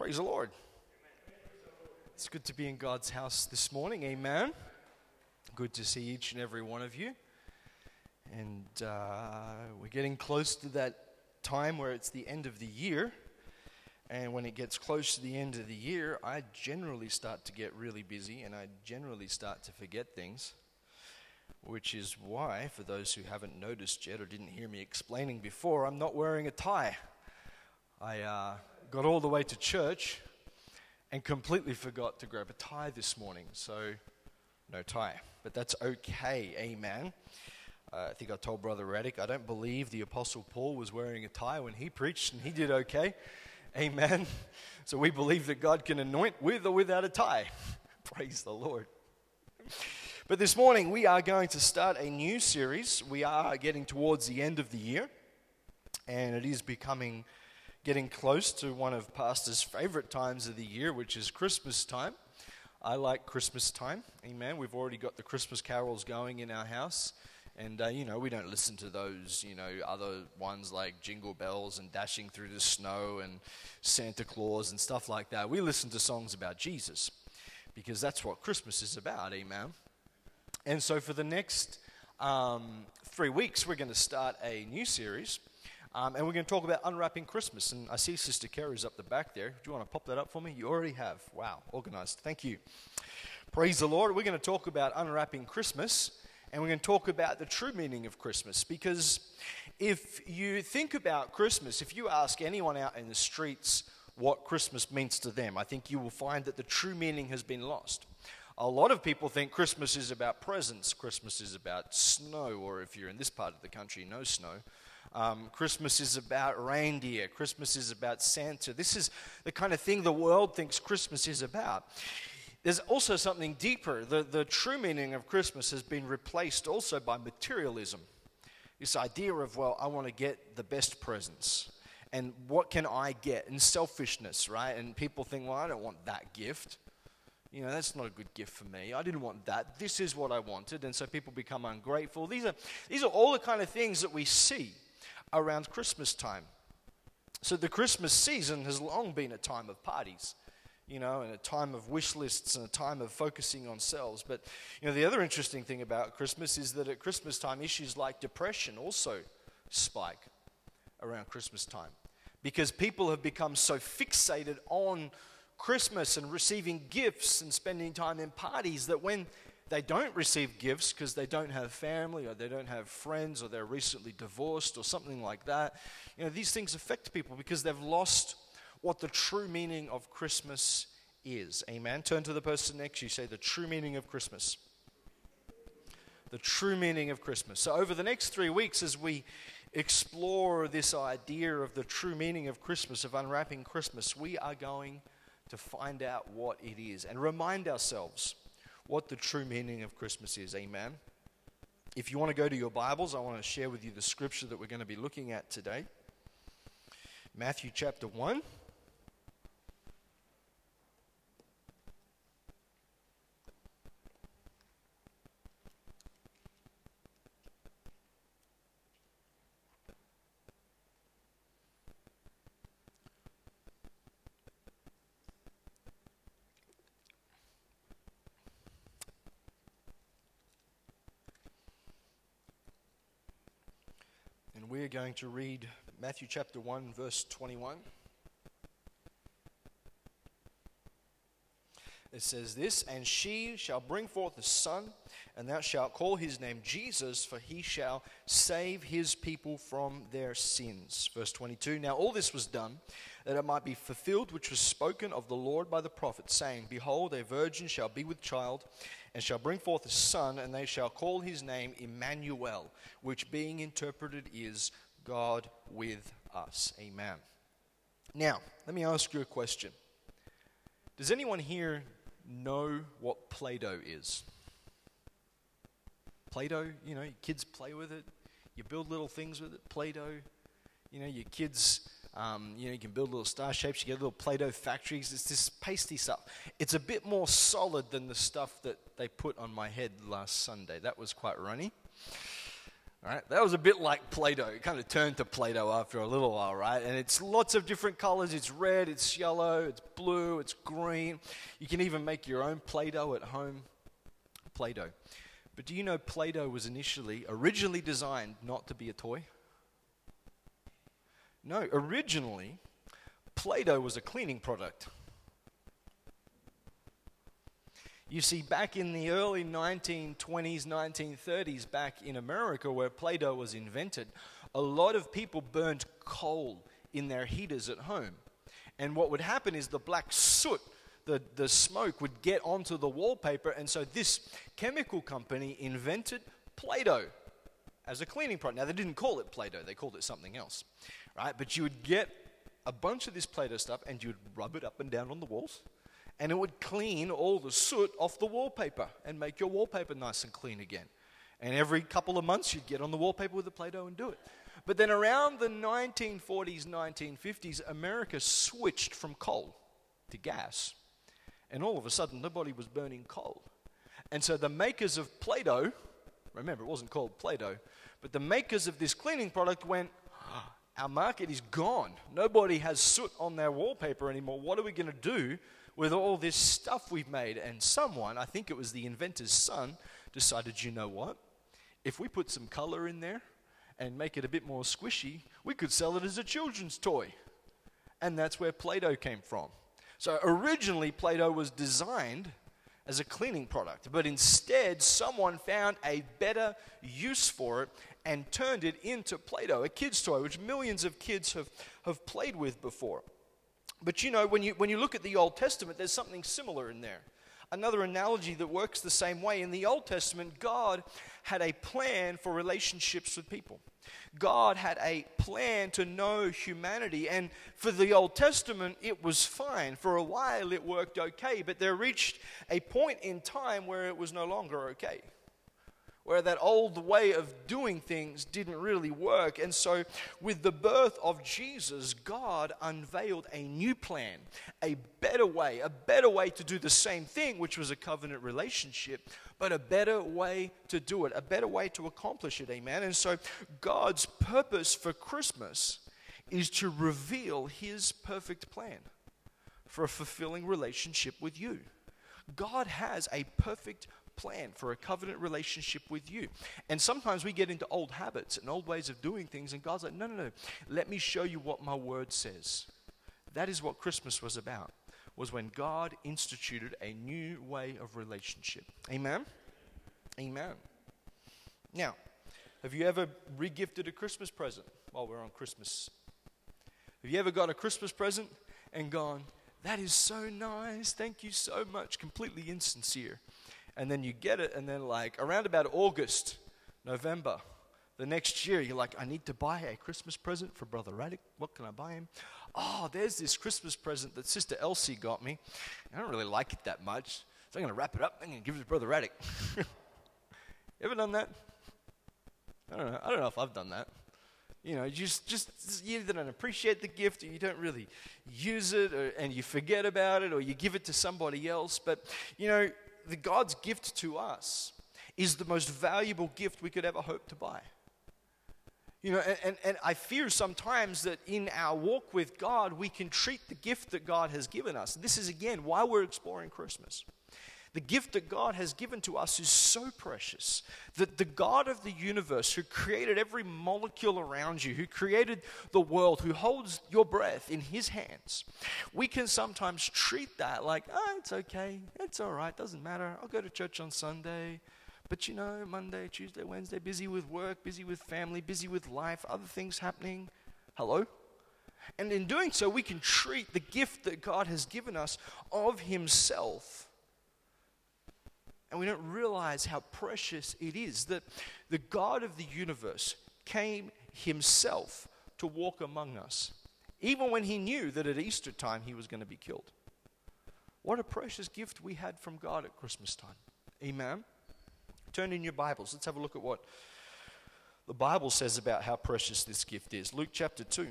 Praise the Lord. It's good to be in God's house this morning. Amen. Good to see each and every one of you. And uh, we're getting close to that time where it's the end of the year. And when it gets close to the end of the year, I generally start to get really busy and I generally start to forget things. Which is why, for those who haven't noticed yet or didn't hear me explaining before, I'm not wearing a tie. I uh, got all the way to church and completely forgot to grab a tie this morning. So, no tie. But that's okay. Amen. Uh, I think I told Brother Reddick, I don't believe the Apostle Paul was wearing a tie when he preached, and he did okay. Amen. So we believe that God can anoint with or without a tie. Praise the Lord. But this morning we are going to start a new series. We are getting towards the end of the year, and it is becoming getting close to one of Pastor's favorite times of the year, which is Christmas time. I like Christmas time. Amen. We've already got the Christmas carols going in our house. And, uh, you know, we don't listen to those, you know, other ones like Jingle Bells and Dashing Through the Snow and Santa Claus and stuff like that. We listen to songs about Jesus because that's what Christmas is about. Amen. And so for the next um, three weeks, we're going to start a new series um, and we're going to talk about unwrapping Christmas. And I see Sister Kerry's up the back there. Do you want to pop that up for me? You already have. Wow, organized. Thank you. Praise the Lord. We're going to talk about unwrapping Christmas. And we're going to talk about the true meaning of Christmas. Because if you think about Christmas, if you ask anyone out in the streets what Christmas means to them, I think you will find that the true meaning has been lost. A lot of people think Christmas is about presents, Christmas is about snow, or if you're in this part of the country, no snow. Um, Christmas is about reindeer. Christmas is about Santa. This is the kind of thing the world thinks Christmas is about. There's also something deeper. The, the true meaning of Christmas has been replaced also by materialism. This idea of, well, I want to get the best presents. And what can I get? And selfishness, right? And people think, well, I don't want that gift. You know, that's not a good gift for me. I didn't want that. This is what I wanted. And so people become ungrateful. These are, these are all the kind of things that we see around Christmas time. So the Christmas season has long been a time of parties, you know, and a time of wish lists and a time of focusing on selves. But, you know, the other interesting thing about Christmas is that at Christmas time, issues like depression also spike around Christmas time because people have become so fixated on Christmas and receiving gifts and spending time in parties that when they don't receive gifts because they don't have family or they don't have friends or they're recently divorced or something like that. You know, these things affect people because they've lost what the true meaning of Christmas is. Amen. Turn to the person next you, say the true meaning of Christmas. The true meaning of Christmas. So, over the next three weeks, as we explore this idea of the true meaning of Christmas, of unwrapping Christmas, we are going to find out what it is and remind ourselves what the true meaning of Christmas is. Amen. If you want to go to your Bibles, I want to share with you the scripture that we're going to be looking at today. Matthew chapter 1. We are going to read Matthew chapter 1, verse 21. It says this, And she shall bring forth a son, and thou shalt call his name Jesus, for he shall save his people from their sins. Verse 22 Now all this was done, that it might be fulfilled which was spoken of the Lord by the prophet, saying, Behold, a virgin shall be with child, and shall bring forth a son, and they shall call his name Emmanuel, which being interpreted is God with us. Amen. Now, let me ask you a question. Does anyone here know what Play Doh is? Play Doh, you know, kids play with it, you build little things with it. Play Doh, you know, your kids um, you know, you can build little star shapes. You get little Play-Doh factories. It's this pasty stuff. It's a bit more solid than the stuff that they put on my head last Sunday. That was quite runny. Right? That was a bit like Play Doh. It kind of turned to Play Doh after a little while, right? And it's lots of different colors. It's red, it's yellow, it's blue, it's green. You can even make your own Play Doh at home. Play Doh. But do you know Play Doh was initially, originally designed not to be a toy? No, originally, Play Doh was a cleaning product. You see, back in the early 1920s, 1930s, back in America where Play Doh was invented, a lot of people burned coal in their heaters at home. And what would happen is the black soot, the, the smoke, would get onto the wallpaper. And so this chemical company invented Play Doh as a cleaning product. Now, they didn't call it Play Doh, they called it something else, right? But you would get a bunch of this Play Doh stuff and you would rub it up and down on the walls and it would clean all the soot off the wallpaper and make your wallpaper nice and clean again. And every couple of months, you'd get on the wallpaper with the Play Doh and do it. But then around the 1940s, 1950s, America switched from coal to gas. And all of a sudden, nobody was burning coal. And so the makers of Play Doh, remember, it wasn't called Play Doh, but the makers of this cleaning product went, oh, Our market is gone. Nobody has soot on their wallpaper anymore. What are we going to do with all this stuff we've made. And someone, I think it was the inventor's son, decided, you know what? If we put some color in there and make it a bit more squishy, we could sell it as a children's toy. And that's where Play Doh came from. So originally, Play Doh was designed as a cleaning product, but instead, someone found a better use for it and turned it into Play Doh, a kid's toy, which millions of kids have, have played with before. But you know, when you, when you look at the Old Testament, there's something similar in there. Another analogy that works the same way. In the Old Testament, God had a plan for relationships with people. God had a plan to know humanity. And for the Old Testament, it was fine. For a while, it worked okay. But there reached a point in time where it was no longer okay where that old way of doing things didn't really work. And so, with the birth of Jesus, God unveiled a new plan, a better way, a better way to do the same thing, which was a covenant relationship, but a better way to do it, a better way to accomplish it. Amen. And so, God's purpose for Christmas is to reveal His perfect plan for a fulfilling relationship with you. God has a perfect plan for a covenant relationship with you. And sometimes we get into old habits and old ways of doing things, and God's like, no, no, no, let me show you what my word says. That is what Christmas was about, was when God instituted a new way of relationship. Amen? Amen. Now, have you ever regifted a Christmas present while we're on Christmas? Have you ever got a Christmas present and gone, that is so nice, thank you so much, completely insincere? And then you get it, and then like around about August, November, the next year, you're like, I need to buy a Christmas present for Brother Raddick. What can I buy him? Oh, there's this Christmas present that Sister Elsie got me. I don't really like it that much, so I'm going to wrap it up i'm going to give it to Brother Raddick. ever done that? I don't know. I don't know if I've done that. You know, you just, just you either don't appreciate the gift or you don't really use it or, and you forget about it or you give it to somebody else. But, you know, the God's gift to us is the most valuable gift we could ever hope to buy. You know, and, and, and, I fear sometimes that in our walk with God, we can treat the gift that God has given us. This is again why we're exploring Christmas. The gift that God has given to us is so precious that the God of the universe, who created every molecule around you, who created the world, who holds your breath in his hands, we can sometimes treat that like, oh, it's okay, it's all right, doesn't matter. I'll go to church on Sunday. But you know, Monday, Tuesday, Wednesday, busy with work, busy with family, busy with life, other things happening. Hello? And in doing so, we can treat the gift that God has given us of Himself and we don't realize how precious it is that the God of the universe came himself to walk among us, even when he knew that at Easter time he was going to be killed. What a precious gift we had from God at Christmas time. Amen. Turn in your Bibles. Let's have a look at what the Bible says about how precious this gift is. Luke chapter 2.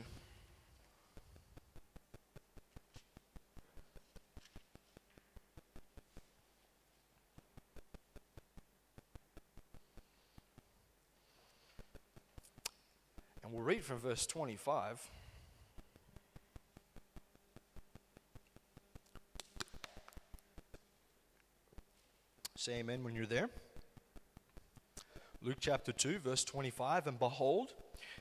We'll read from verse 25. Say amen when you're there. Luke chapter 2, verse 25. And behold,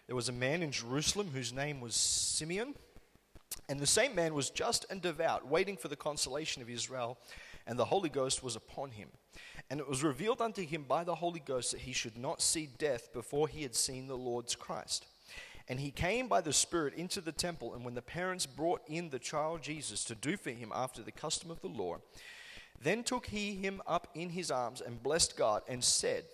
there was a man in Jerusalem whose name was Simeon. And the same man was just and devout, waiting for the consolation of Israel, and the Holy Ghost was upon him. And it was revealed unto him by the Holy Ghost that he should not see death before he had seen the Lord's Christ. And he came by the Spirit into the temple, and when the parents brought in the child Jesus to do for him after the custom of the law, then took he him up in his arms and blessed God and said,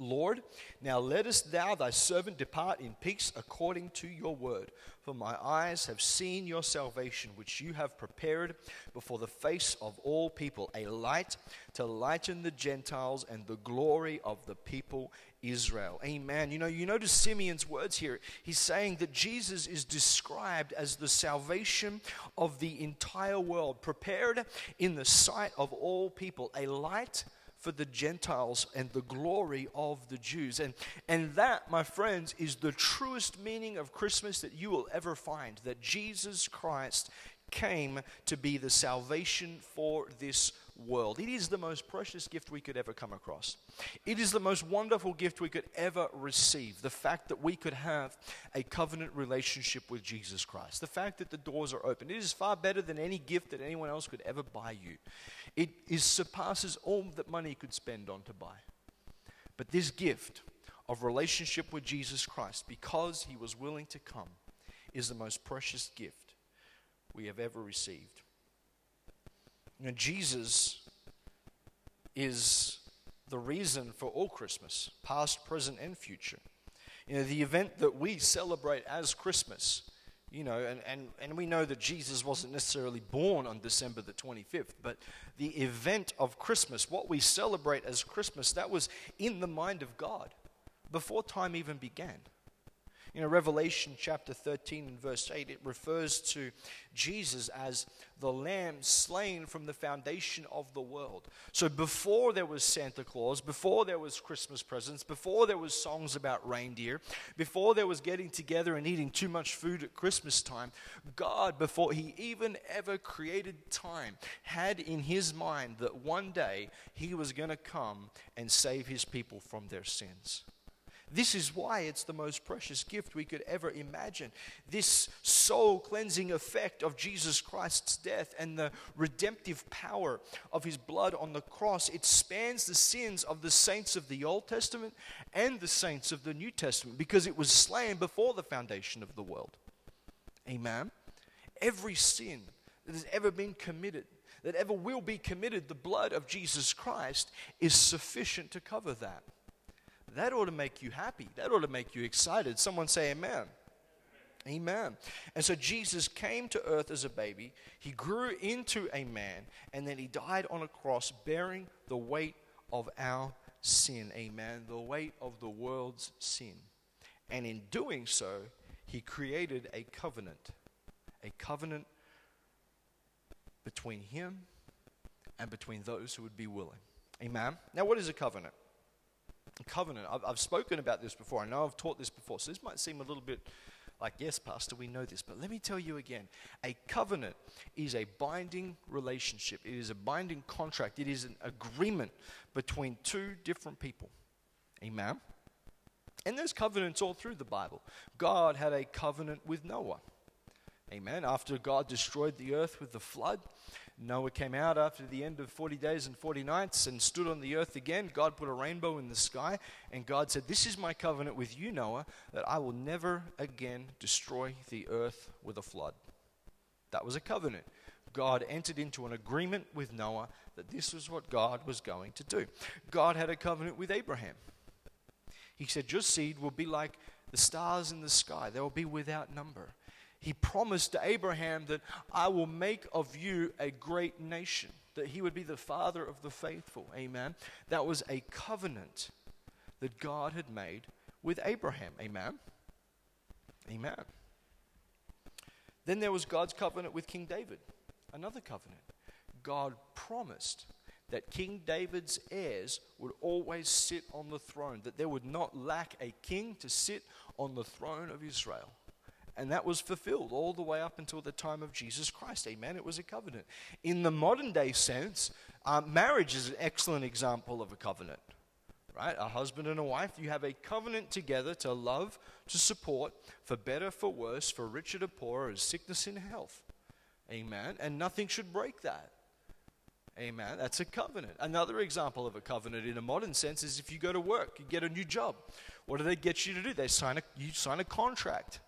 Lord, now lettest thou thy servant depart in peace according to your word. For my eyes have seen your salvation, which you have prepared before the face of all people, a light to lighten the Gentiles and the glory of the people Israel. Amen. You know, you notice Simeon's words here. He's saying that Jesus is described as the salvation of the entire world, prepared in the sight of all people, a light for the Gentiles and the glory of the Jews. And, and that, my friends, is the truest meaning of Christmas that you will ever find that Jesus Christ came to be the salvation for this world. It is the most precious gift we could ever come across. It is the most wonderful gift we could ever receive. The fact that we could have a covenant relationship with Jesus Christ. The fact that the doors are open. It is far better than any gift that anyone else could ever buy you. It is, surpasses all that money could spend on to buy. But this gift of relationship with Jesus Christ, because he was willing to come, is the most precious gift we have ever received. You know, Jesus is the reason for all Christmas, past, present, and future. You know, the event that we celebrate as Christmas, you know, and, and, and we know that Jesus wasn't necessarily born on December the 25th, but the event of Christmas, what we celebrate as Christmas, that was in the mind of God before time even began. You know, Revelation chapter 13 and verse 8, it refers to Jesus as the lamb slain from the foundation of the world. So before there was Santa Claus, before there was Christmas presents, before there was songs about reindeer, before there was getting together and eating too much food at Christmas time, God, before he even ever created time, had in his mind that one day he was going to come and save his people from their sins. This is why it's the most precious gift we could ever imagine. This soul cleansing effect of Jesus Christ's death and the redemptive power of his blood on the cross, it spans the sins of the saints of the Old Testament and the saints of the New Testament because it was slain before the foundation of the world. Amen. Every sin that has ever been committed, that ever will be committed, the blood of Jesus Christ is sufficient to cover that. That ought to make you happy. That ought to make you excited. Someone say amen. Amen. And so Jesus came to earth as a baby. He grew into a man, and then he died on a cross bearing the weight of our sin. Amen. The weight of the world's sin. And in doing so, he created a covenant. A covenant between him and between those who would be willing. Amen. Now, what is a covenant? Covenant. I've, I've spoken about this before. I know I've taught this before. So this might seem a little bit like, yes, Pastor, we know this. But let me tell you again a covenant is a binding relationship, it is a binding contract, it is an agreement between two different people. Amen. And there's covenants all through the Bible. God had a covenant with Noah. Amen. After God destroyed the earth with the flood, Noah came out after the end of 40 days and 40 nights and stood on the earth again. God put a rainbow in the sky, and God said, This is my covenant with you, Noah, that I will never again destroy the earth with a flood. That was a covenant. God entered into an agreement with Noah that this was what God was going to do. God had a covenant with Abraham. He said, Your seed will be like the stars in the sky, they will be without number he promised to Abraham that I will make of you a great nation, that he would be the father of the faithful. Amen. That was a covenant that God had made with Abraham. Amen. Amen. Then there was God's covenant with King David, another covenant. God promised that King David's heirs would always sit on the throne, that there would not lack a king to sit on the throne of Israel. And that was fulfilled all the way up until the time of Jesus Christ. Amen. It was a covenant. In the modern day sense, uh, marriage is an excellent example of a covenant. Right? A husband and a wife, you have a covenant together to love, to support, for better, for worse, for richer to poorer, as sickness and health. Amen. And nothing should break that. Amen. That's a covenant. Another example of a covenant in a modern sense is if you go to work, you get a new job. What do they get you to do? They sign a, you sign a contract.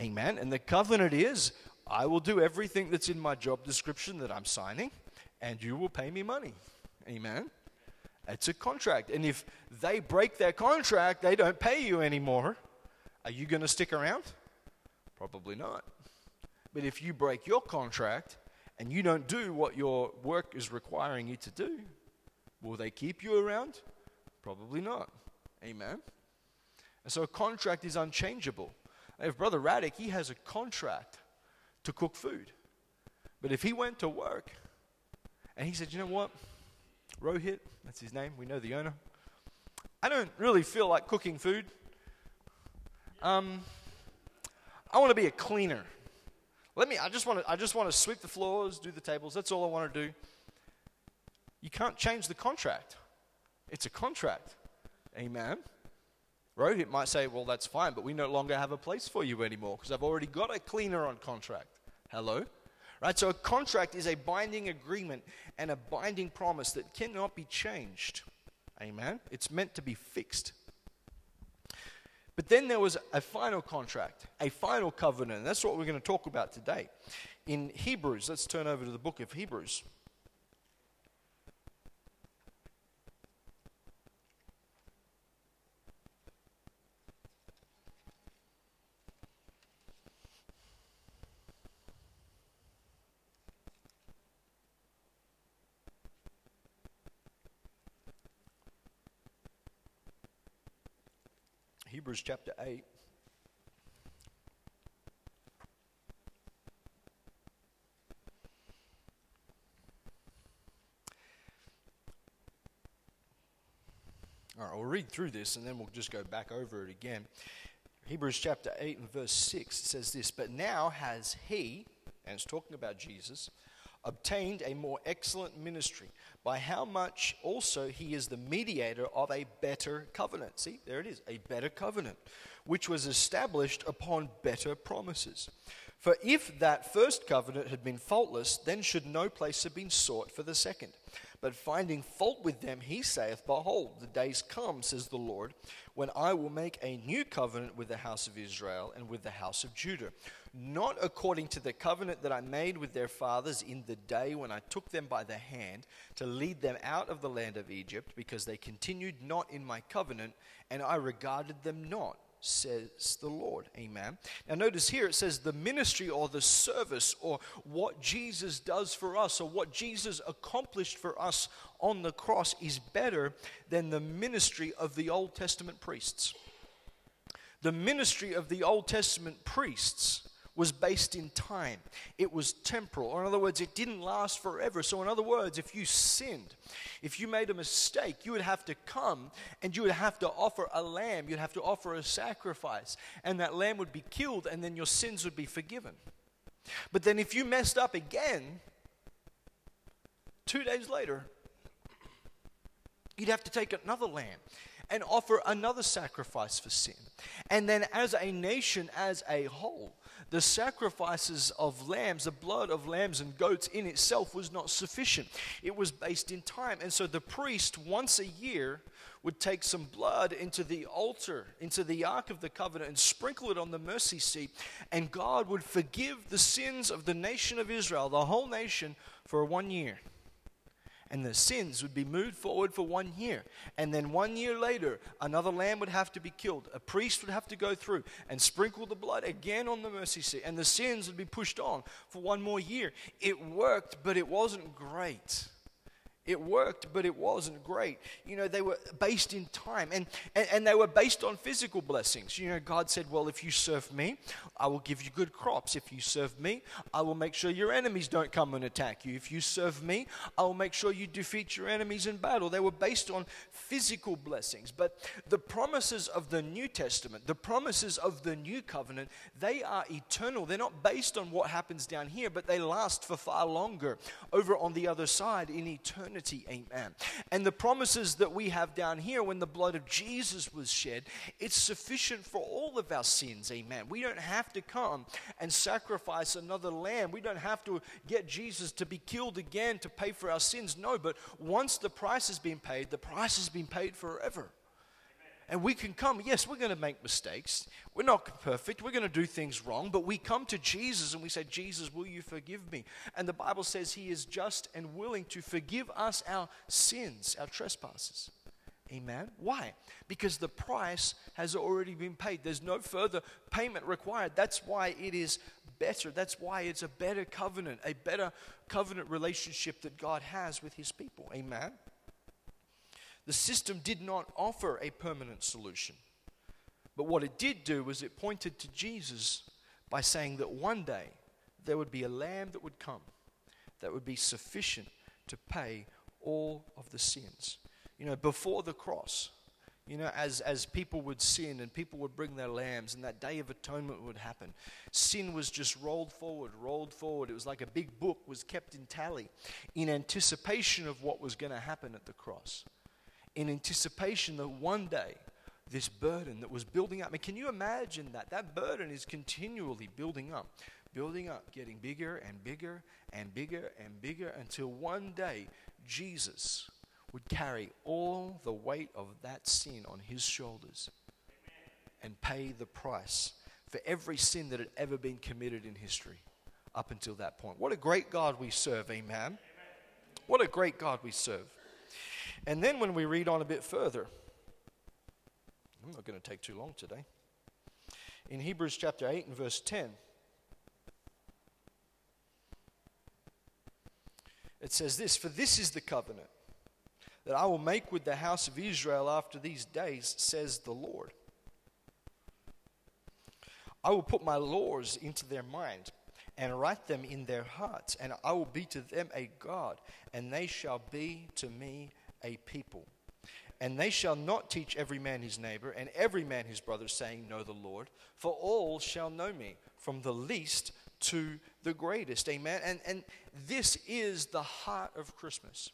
Amen. And the covenant is I will do everything that's in my job description that I'm signing, and you will pay me money. Amen. It's a contract. And if they break their contract, they don't pay you anymore. Are you going to stick around? Probably not. But if you break your contract and you don't do what your work is requiring you to do, will they keep you around? Probably not. Amen. And so a contract is unchangeable. If Brother Raddick, he has a contract to cook food. But if he went to work and he said, you know what? Rohit, that's his name, we know the owner. I don't really feel like cooking food. Um, I want to be a cleaner. Let me, I just want to, I just want to sweep the floors, do the tables. That's all I want to do. You can't change the contract. It's a contract. Amen. Rohit might say, well, that's fine, but we no longer have a place for you anymore because I've already got a cleaner on contract. Hello? Right? So a contract is a binding agreement and a binding promise that cannot be changed. Amen? It's meant to be fixed. But then there was a final contract, a final covenant. And that's what we're going to talk about today. In Hebrews, let's turn over to the book of Hebrews. Hebrews chapter 8. All right, we'll read through this and then we'll just go back over it again. Hebrews chapter 8 and verse 6 says this But now has he, and it's talking about Jesus, obtained a more excellent ministry, by how much also he is the mediator of a better covenant. See, there it is, a better covenant, which was established upon better promises. For if that first covenant had been faultless, then should no place have been sought for the second. But finding fault with them, he saith, Behold, the days come, says the Lord, when I will make a new covenant with the house of Israel and with the house of Judah not according to the covenant that I made with their fathers in the day when I took them by the hand to lead them out of the land of Egypt, because they continued not in my covenant, and I regarded them not, says the Lord. Amen. Now, notice here it says the ministry or the service or what Jesus does for us or what Jesus accomplished for us on the cross is better than the ministry of the Old Testament priests. The ministry of the Old Testament priests was based in time. It was temporal. Or, in other words, it didn't last forever. So, in other words, if you sinned, if you made a mistake, you would have to come and you would have to offer a lamb. You'd have to offer a sacrifice. And that lamb would be killed, and then your sins would be forgiven. But then, if you messed up again, two days later, you'd have to take another lamb and offer another sacrifice for sin. And then, as a nation, as a whole, the sacrifices of lambs, the blood of lambs and goats in itself was not sufficient. It was based in time. And so the priest, once a year, would take some blood into the altar, into the Ark of the Covenant, and sprinkle it on the mercy seat. And God would forgive the sins of the nation of Israel, the whole nation, for one year and the sins would be moved forward for one year. And then one year later, another lamb would have to be killed. A priest would have to go through and sprinkle the blood again on the mercy seat, and the sins would be pushed on for one more year. It worked, but it wasn't great. It worked, but it wasn't great. You know, they were based in time and, and, and they were based on physical blessings. You know, God said, Well, if you serve me, I will give you good crops. If you serve me, I will make sure your enemies don't come and attack you. If you serve me, I will make sure you defeat your enemies in battle. They were based on physical blessings. But the promises of the New Testament, the promises of the New Covenant, they are eternal. They're not based on what happens down here, but they last for far longer over on the other side in eternity eternity. Amen. And the promises that we have down here when the blood of Jesus was shed, it's sufficient for all of our sins. Amen. We don't have to come and sacrifice another lamb. We don't have to get Jesus to be killed again to pay for our sins. No, but once the price has been paid, the price has been paid forever. And we can come, yes, we're going to make mistakes. We're not perfect. We're going to do things wrong. But we come to Jesus and we say, Jesus, will you forgive me? And the Bible says he is just and willing to forgive us our sins, our trespasses. Amen. Why? Because the price has already been paid. There's no further payment required. That's why it is better. That's why it's a better covenant, a better covenant relationship that God has with his people. Amen. The system did not offer a permanent solution. But what it did do was it pointed to Jesus by saying that one day there would be a lamb that would come that would be sufficient to pay all of the sins. You know, before the cross, you know, as, as people would sin and people would bring their lambs and that day of atonement would happen, sin was just rolled forward, rolled forward. It was like a big book was kept in tally in anticipation of what was going to happen at the cross in anticipation that one day this burden that was building up. I mean, can you imagine that? That burden is continually building up, building up, getting bigger and bigger and bigger and bigger until one day Jesus would carry all the weight of that sin on his shoulders and pay the price for every sin that had ever been committed in history up until that point. What a great God we serve, amen. What a great God we serve. And then when we read on a bit further, I'm not going to take too long today. In Hebrews chapter 8 and verse 10, it says this For this is the covenant that I will make with the house of Israel after these days, says the Lord. I will put my laws into their mind and write them in their hearts, and I will be to them a God, and they shall be to me a people. And they shall not teach every man his neighbor and every man his brother, saying, Know the Lord, for all shall know me, from the least to the greatest. Amen. And, and this is the heart of Christmas.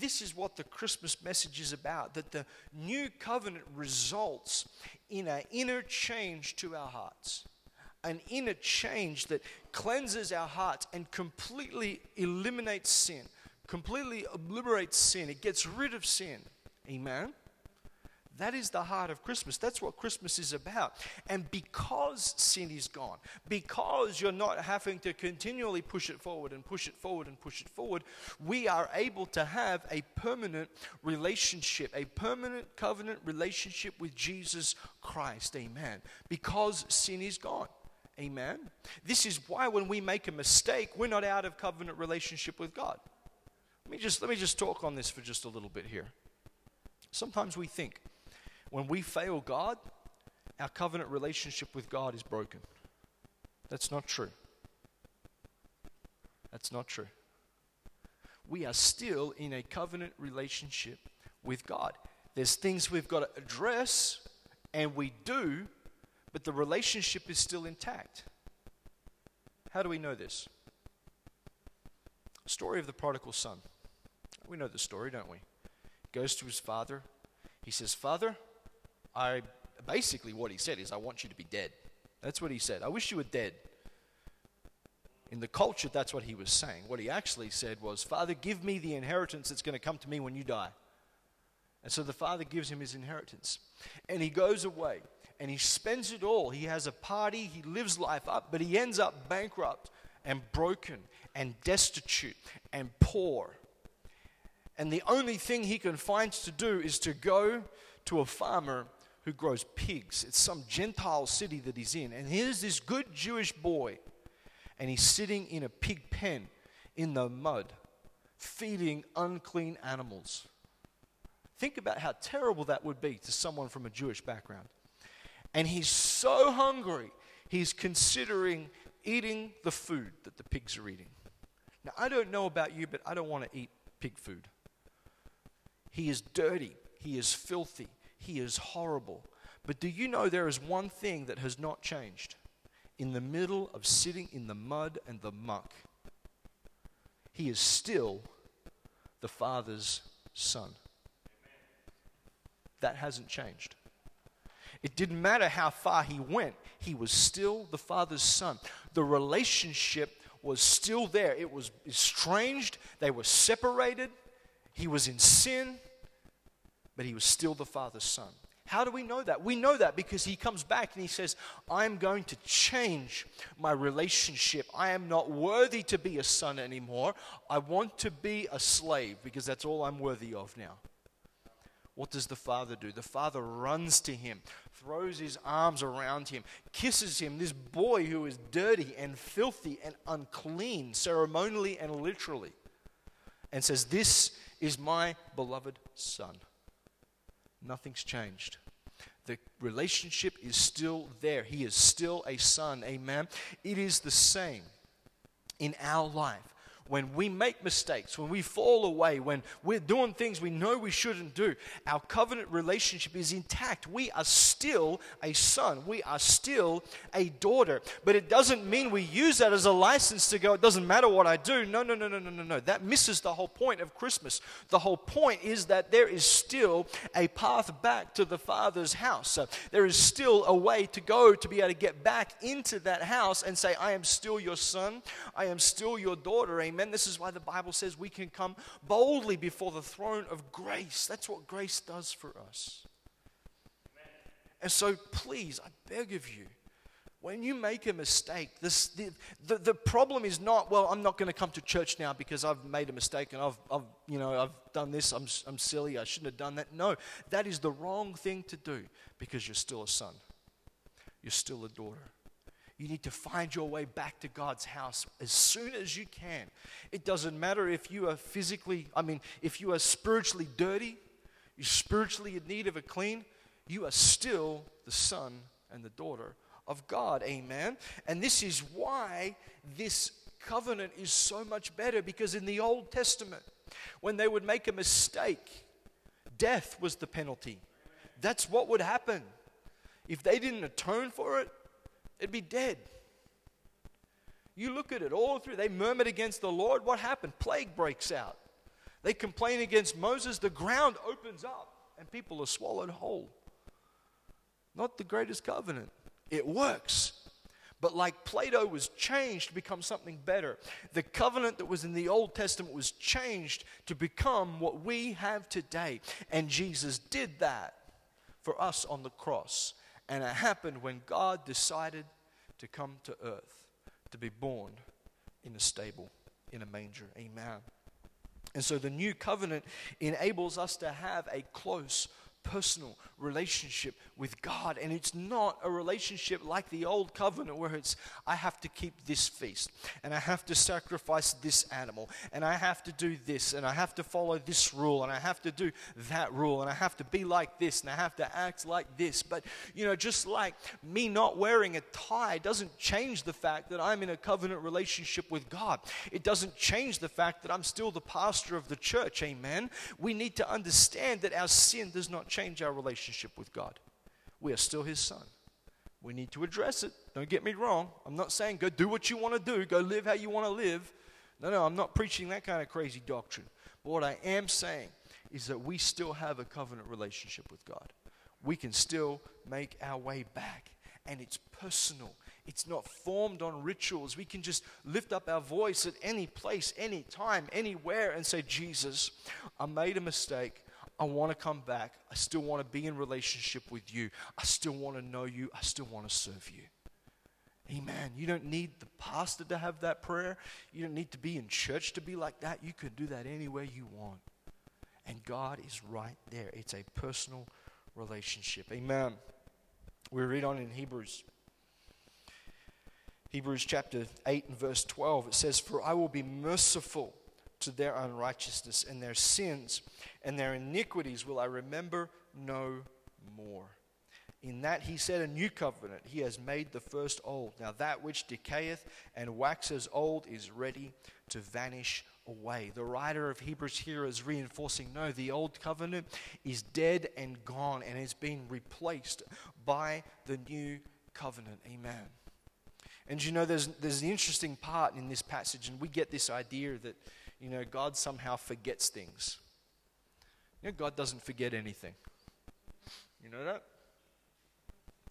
This is what the Christmas message is about that the new covenant results in an inner change to our hearts an inner change that cleanses our hearts and completely eliminates sin completely obliterates sin, it gets rid of sin. Amen? That is the heart of Christmas. That's what Christmas is about. And because sin is gone, because you're not having to continually push it forward and push it forward and push it forward, we are able to have a permanent relationship, a permanent covenant relationship with Jesus Christ. Amen. Because sin is gone. Amen. This is why when we make a mistake, we're not out of covenant relationship with God. Let me just let me just talk on this for just a little bit here. Sometimes we think when we fail God, our covenant relationship with God is broken. That's not true. That's not true. We are still in a covenant relationship with God. There's things we've got to address, and we do, but the relationship is still intact. How do we know this? Story of the prodigal son. We know the story, don't we? Goes to his father. He says, Father, I basically what he said is, I want you to be dead. That's what he said. I wish you were dead. In the culture, that's what he was saying. What he actually said was, Father, give me the inheritance that's going to come to me when you die. And so the father gives him his inheritance. And he goes away and he spends it all. He has a party, he lives life up, but he ends up bankrupt and broken and destitute and poor. And the only thing he can find to do is to go to a farmer who grows pigs. It's some Gentile city that he's in. And here's this good Jewish boy, and he's sitting in a pig pen in the mud, feeding unclean animals. Think about how terrible that would be to someone from a Jewish background. And he's so hungry, he's considering eating the food that the pigs are eating. Now, I don't know about you, but I don't want to eat pig food. He is dirty, he is filthy, he is horrible. But do you know there is one thing that has not changed? In the middle of sitting in the mud and the muck, he is still the Father's Son. That hasn't changed. It didn't matter how far he went, he was still the Father's Son. The relationship was still there. It was estranged, they were separated, he was in sin, but he was still the Father's Son. How do we know that? We know that because he comes back and he says, I'm going to change my relationship. I am not worthy to be a son anymore. I want to be a slave because that's all I'm worthy of now. What does the father do? The father runs to him, throws his arms around him, kisses him, this boy who is dirty and filthy and unclean, ceremonially and literally, and says, This is my beloved son. Nothing's changed. The relationship is still there. He is still a son. Amen. It is the same in our life when we make mistakes, when we fall away, when we're doing things we know we shouldn't do, our covenant relationship is intact. We are still a son, we are still a daughter. But it doesn't mean we use that as a license to go, it doesn't matter what I do. No, no, no, no, no, no, no. That misses the whole point of Christmas. The whole point is that there is still a path back to the Father's house. There is still a way to go to be able to get back into that house and say, I am still your son, I am still your daughter. Amen. Amen. This is why the Bible says we can come boldly before the throne of grace. That's what grace does for us. Amen. And so, please, I beg of you, when you make a mistake, this, the, the, the problem is not, well, I'm not going to come to church now because I've made a mistake and I've, I've, you know, I've done this, I'm, I'm silly, I shouldn't have done that. No, that is the wrong thing to do because you're still a son, you're still a daughter. You need to find your way back to God's house as soon as you can. It doesn't matter if you are physically, I mean, if you are spiritually dirty, you're spiritually in need of a clean, you are still the son and the daughter of God. Amen. And this is why this covenant is so much better because in the Old Testament, when they would make a mistake, death was the penalty. That's what would happen. If they didn't atone for it, it'd be dead. You look at it all through. They murmured against the Lord. What happened? Plague breaks out. They complain against Moses. The ground opens up and people are swallowed whole. Not the greatest covenant. It works. But like Play Doh was changed to become something better, the covenant that was in the Old Testament was changed to become what we have today. And Jesus did that for us on the cross. And it happened when God decided to come to earth, to be born in a stable, in a manger. Amen. And so the new covenant enables us to have a close personal relationship with God. And it's not a relationship like the old covenant where it's, I have to keep this feast, and I have to sacrifice this animal, and I have to do this, and I have to follow this rule, and I have to do that rule, and I have to be like this, and I have to act like this. But, you know, just like me not wearing a tie doesn't change the fact that I'm in a covenant relationship with God, it doesn't change the fact that I'm still the pastor of the church. Amen. We need to understand that our sin does not change our relationship with God. We are still His Son. We need to address it. Don't get me wrong. I'm not saying go do what you want to do, go live how you want to live. No, no, I'm not preaching that kind of crazy doctrine. But what I am saying is that we still have a covenant relationship with God. We can still make our way back, and it's personal. It's not formed on rituals. We can just lift up our voice at any place, any time, anywhere, and say, Jesus, I made a mistake. I want to come back. I still want to be in relationship with you. I still want to know you. I still want to serve you. Amen. You don't need the pastor to have that prayer. You don't need to be in church to be like that. You can do that anywhere you want. And God is right there. It's a personal relationship. Amen. We read on in Hebrews. Hebrews chapter 8 and verse 12. It says, For I will be merciful to their unrighteousness, and their sins and their iniquities will I remember no more. In that he said a new covenant, he has made the first old. Now that which decayeth and waxes old is ready to vanish away. The writer of Hebrews here is reinforcing no, the old covenant is dead and gone and has been replaced by the new covenant. Amen. And you know, there's, there's an interesting part in this passage, and we get this idea that, you know, God somehow forgets things. You know, God doesn't forget anything. You know that?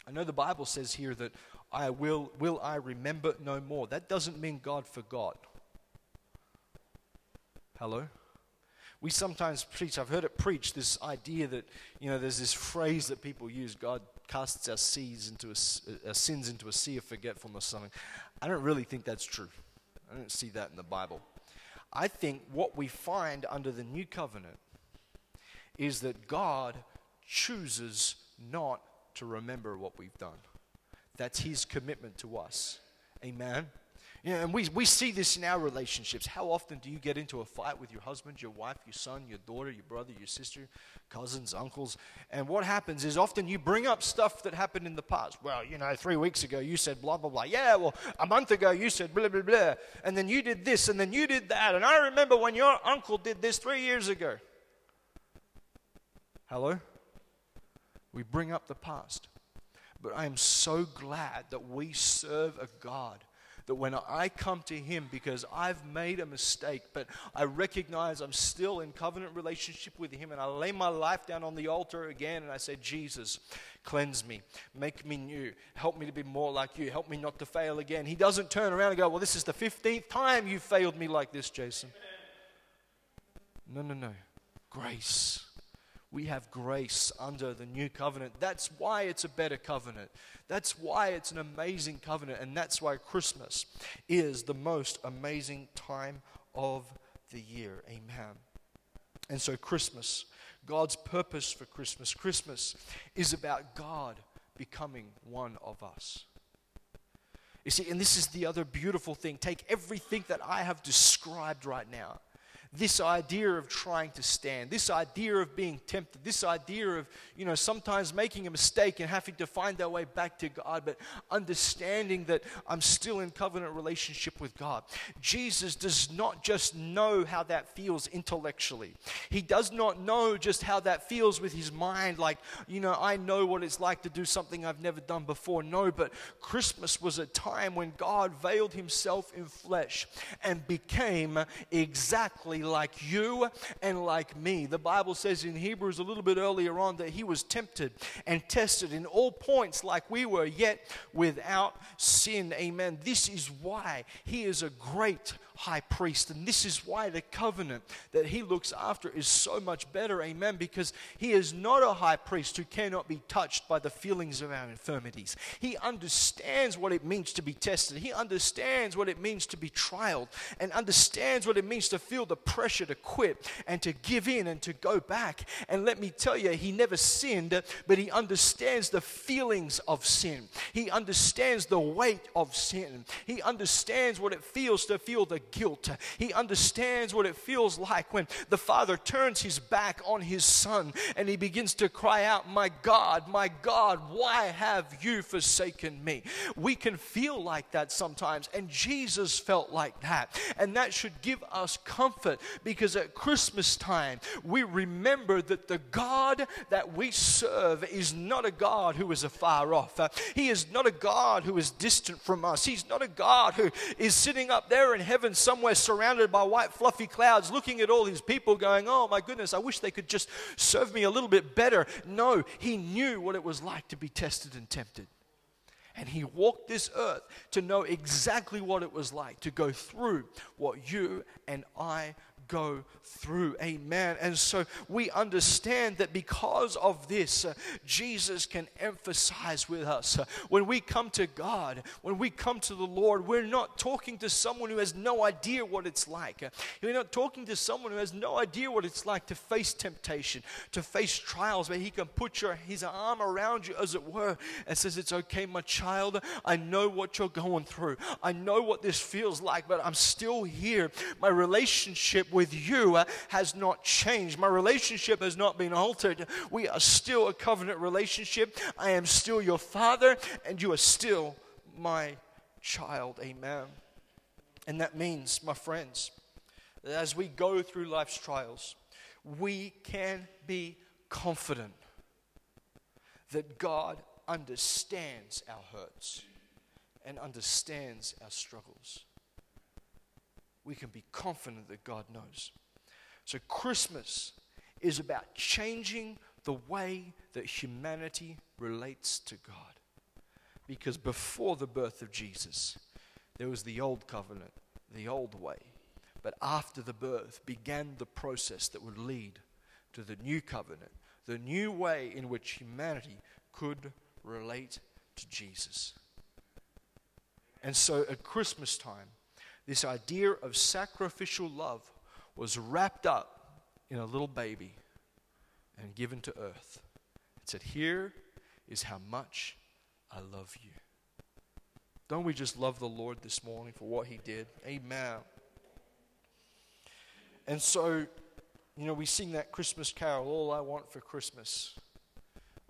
I know the Bible says here that I will, will I remember no more. That doesn't mean God forgot. Hello? We sometimes preach, I've heard it preached, this idea that, you know, there's this phrase that people use God casts our, seas into a, our uh, sins into a sea of forgetfulness. Something. I don't really think that's true. I don't see that in the Bible. I think what we find under the new covenant is that God chooses not to remember what we've done. That's his commitment to us. Amen. Yeah, and we, we see this in our relationships. How often do you get into a fight with your husband, your wife, your son, your daughter, your brother, your sister, cousins, uncles? And what happens is often you bring up stuff that happened in the past. Well, you know, three weeks ago you said blah, blah, blah. Yeah, well, a month ago you said blah, blah, blah. And then you did this, and then you did that. And I remember when your uncle did this three years ago. Hello? We bring up the past. But I am so glad that we serve a God that when I come to Him because I've made a mistake, but I recognize I'm still in covenant relationship with Him, and I lay my life down on the altar again and I say, Jesus, cleanse me, make me new, help me to be more like you, help me not to fail again. He doesn't turn around and go, Well, this is the 15th time you failed me like this, Jason. No, no, no. Grace we have grace under the new covenant. That's why it's a better covenant. That's why it's an amazing covenant. And that's why Christmas is the most amazing time of the year. Amen. And so, Christmas, God's purpose for Christmas, Christmas is about God becoming one of us. You see, and this is the other beautiful thing. Take everything that I have described right now this idea of trying to stand, this idea of being tempted, this idea of, you know, sometimes making a mistake and having to find our way back to God, but understanding that I'm still in covenant relationship with God. Jesus does not just know how that feels intellectually, He does not know just how that feels with His mind, like, you know, I know what it's like to do something I've never done before. No, but Christmas was a time when God veiled Himself in flesh and became exactly like you and like me. The Bible says in Hebrews a little bit earlier on that he was tempted and tested in all points like we were, yet without sin. Amen. This is why he is a great high priest. And this is why the covenant that he looks after is so much better. Amen. Because he is not a high priest who cannot be touched by the feelings of our infirmities. He understands what it means to be tested, he understands what it means to be trialed, and understands what it means to feel the pressure to quit and to give in and to go back. And let me tell you, he never sinned, but he understands the feelings of sin. He understands the weight of sin. He understands what it feels to feel the guilt. He understands what it feels like when the father turns his back on his son and he begins to cry out, My God, my God, why have you forsaken me? We can feel like that sometimes, and Jesus felt like that. And that should give us comfort because at Christmas time, we remember that the God that we serve is not a God who is afar off. He is not a God who is distant from us. He's not a God who is sitting up there in heaven somewhere surrounded by white fluffy clouds looking at all his people going, Oh my goodness, I wish they could just serve me a little bit better. No, he knew what it was like to be tested and tempted. And he walked this earth to know exactly what it was like to go through what you and I go through. Amen. And so we understand that because of this, uh, Jesus can emphasize with us. Uh, when we come to God, when we come to the Lord, we're not talking to someone who has no idea what it's like. Uh, we're not talking to someone who has no idea what it's like to face temptation, to face trials, where He can put your, His arm around you, as it were, and says, It's okay, my child. I know what you're going through. I know what this feels like, but I'm still here. My relationship with you has not changed. My relationship has not been altered. We are still a covenant relationship. I am still your father, and you are still my child. Amen. And that means, my friends, that as we go through life's trials, we can be confident that God understands our hurts and understands our struggles. We can be confident that God knows. So, Christmas is about changing the way that humanity relates to God. Because before the birth of Jesus, there was the old covenant, the old way. But after the birth began the process that would lead to the new covenant, the new way in which humanity could relate to Jesus. And so at Christmas time, this idea of sacrificial love was wrapped up in a little baby and given to earth. It said, Here is how much I love you. Don't we just love the Lord this morning for what he did? Amen. And so, you know, we sing that Christmas carol, All I Want for Christmas.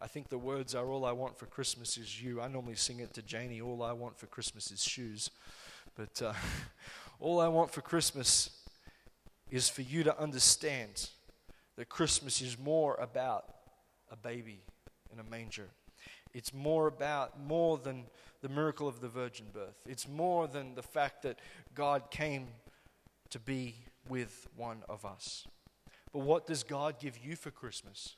I think the words are All I Want for Christmas is You. I normally sing it to Janie, All I Want for Christmas is Shoes. But uh, all I want for Christmas is for you to understand that Christmas is more about a baby in a manger. It's more about more than the miracle of the virgin birth. It's more than the fact that God came to be with one of us. But what does God give you for Christmas?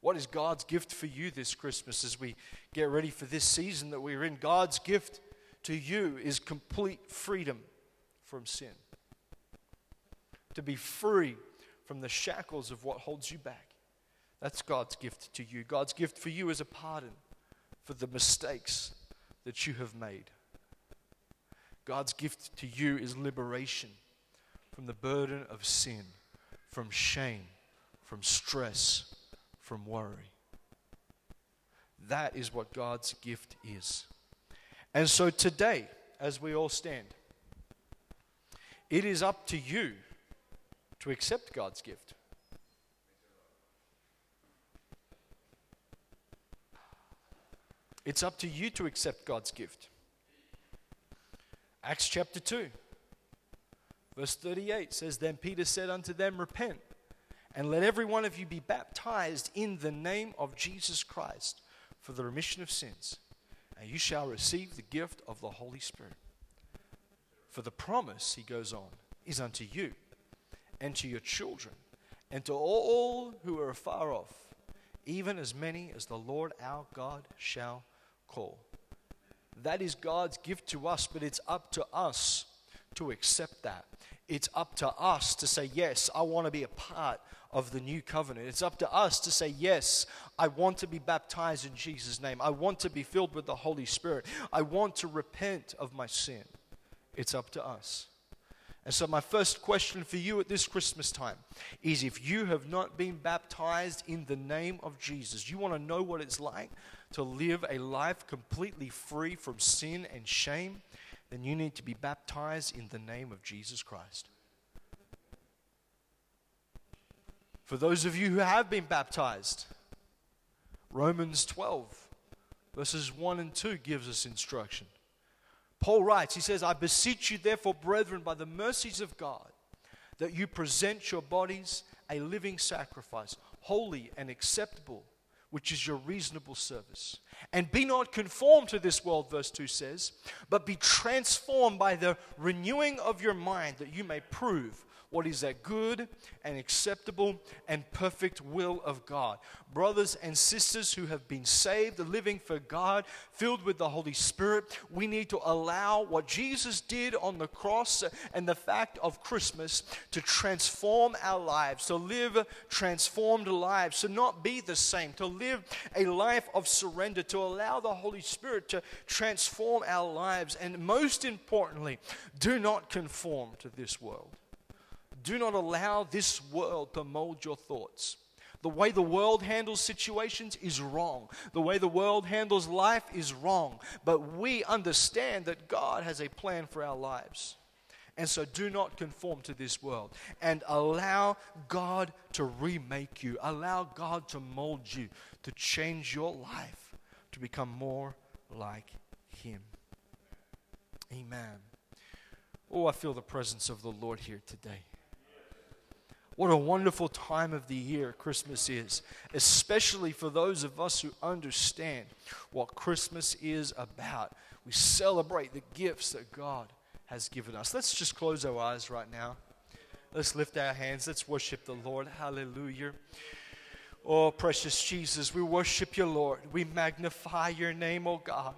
What is God's gift for you this Christmas as we get ready for this season that we're in? God's gift to you is complete freedom from sin. To be free from the shackles of what holds you back. That's God's gift to you. God's gift for you is a pardon for the mistakes that you have made. God's gift to you is liberation from the burden of sin, from shame, from stress, from worry. That is what God's gift is. And so today, as we all stand, it is up to you to accept God's gift. It's up to you to accept God's gift. Acts chapter 2, verse 38 says, Then Peter said unto them, Repent, and let every one of you be baptized in the name of Jesus Christ for the remission of sins and you shall receive the gift of the Holy Spirit. For the promise, he goes on, is unto you and to your children and to all who are afar off, even as many as the Lord our God shall call. That is God's gift to us, but it's up to us to accept that. It's up to us to say, Yes, I want to be a part of the new covenant. It's up to us to say, Yes, I want to be baptized in Jesus' name. I want to be filled with the Holy Spirit. I want to repent of my sin. It's up to us. And so, my first question for you at this Christmas time is if you have not been baptized in the name of Jesus, you want to know what it's like to live a life completely free from sin and shame, then you need to be baptized in the name of Jesus Christ. For those of you who have been baptized, Romans 12, verses 1 and 2 gives us instruction. Paul writes, he says, I beseech you, therefore, brethren, by the mercies of God, that you present your bodies a living sacrifice, holy and acceptable, which is your reasonable service. And be not conformed to this world, verse 2 says, but be transformed by the renewing of your mind, that you may prove what is that good and acceptable and perfect will of God. Brothers and sisters who have been saved, living for God, filled with the Holy Spirit, we need to allow what Jesus did on the cross and the fact of Christmas to transform our lives, to live transformed lives, to not be the same, to live a life of surrender, to allow the Holy Spirit to transform our lives, and most importantly, do not conform to this world. Do not allow this world to mold your thoughts. The way the world handles situations is wrong. The way the world handles life is wrong. But we understand that God has a plan for our lives. And so do not conform to this world and allow God to remake you. Allow God to mold you, to change your life, to become more like Him. Amen. Oh, I feel the presence of the Lord here today. What a wonderful time of the year Christmas is, especially for those of us who understand what Christmas is about. We celebrate the gifts that God has given us. Let's just close our eyes right now. Let's lift our hands. Let's worship the Lord. Hallelujah. Oh, precious Jesus, we worship you, Lord. We magnify your name, oh God.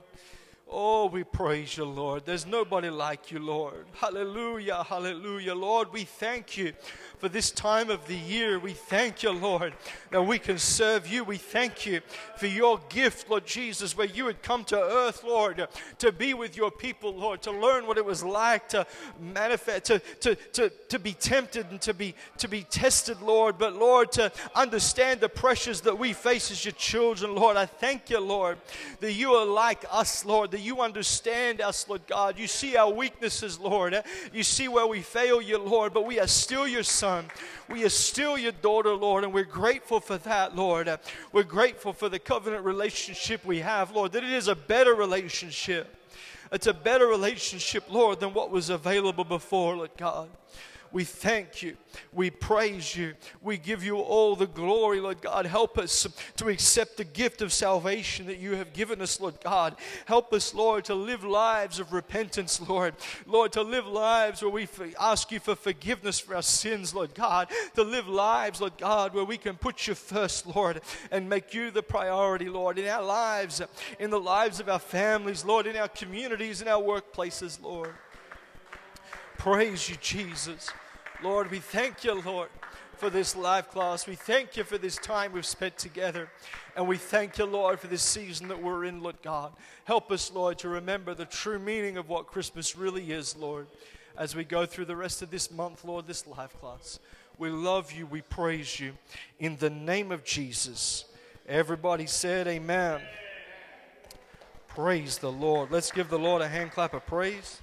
Oh, we praise you, Lord. There's nobody like you, Lord. Hallelujah, hallelujah. Lord, we thank you for this time of the year. We thank you, Lord, that we can serve you. We thank you for your gift, Lord Jesus, where you had come to earth, Lord, to be with your people, Lord, to learn what it was like to manifest, to, to, to, to be tempted and to be, to be tested, Lord, but Lord, to understand the pressures that we face as your children, Lord. I thank you, Lord, that you are like us, Lord, that you understand us, Lord God. You see our weaknesses, Lord. You see where we fail you, Lord, but we are still your son. We are still your daughter, Lord, and we're grateful for that, Lord. We're grateful for the covenant relationship we have, Lord, that it is a better relationship. It's a better relationship, Lord, than what was available before, Lord God. We thank you. We praise you. We give you all the glory, Lord God. Help us to accept the gift of salvation that you have given us, Lord God. Help us, Lord, to live lives of repentance, Lord. Lord, to live lives where we ask you for forgiveness for our sins, Lord God. To live lives, Lord God, where we can put you first, Lord, and make you the priority, Lord, in our lives, in the lives of our families, Lord, in our communities, in our workplaces, Lord. Praise you, Jesus. Lord, we thank you, Lord, for this life class. We thank you for this time we've spent together. And we thank you, Lord, for this season that we're in, Lord God. Help us, Lord, to remember the true meaning of what Christmas really is, Lord, as we go through the rest of this month, Lord, this life class. We love you. We praise you. In the name of Jesus. Everybody said, Amen. Praise the Lord. Let's give the Lord a hand clap of praise.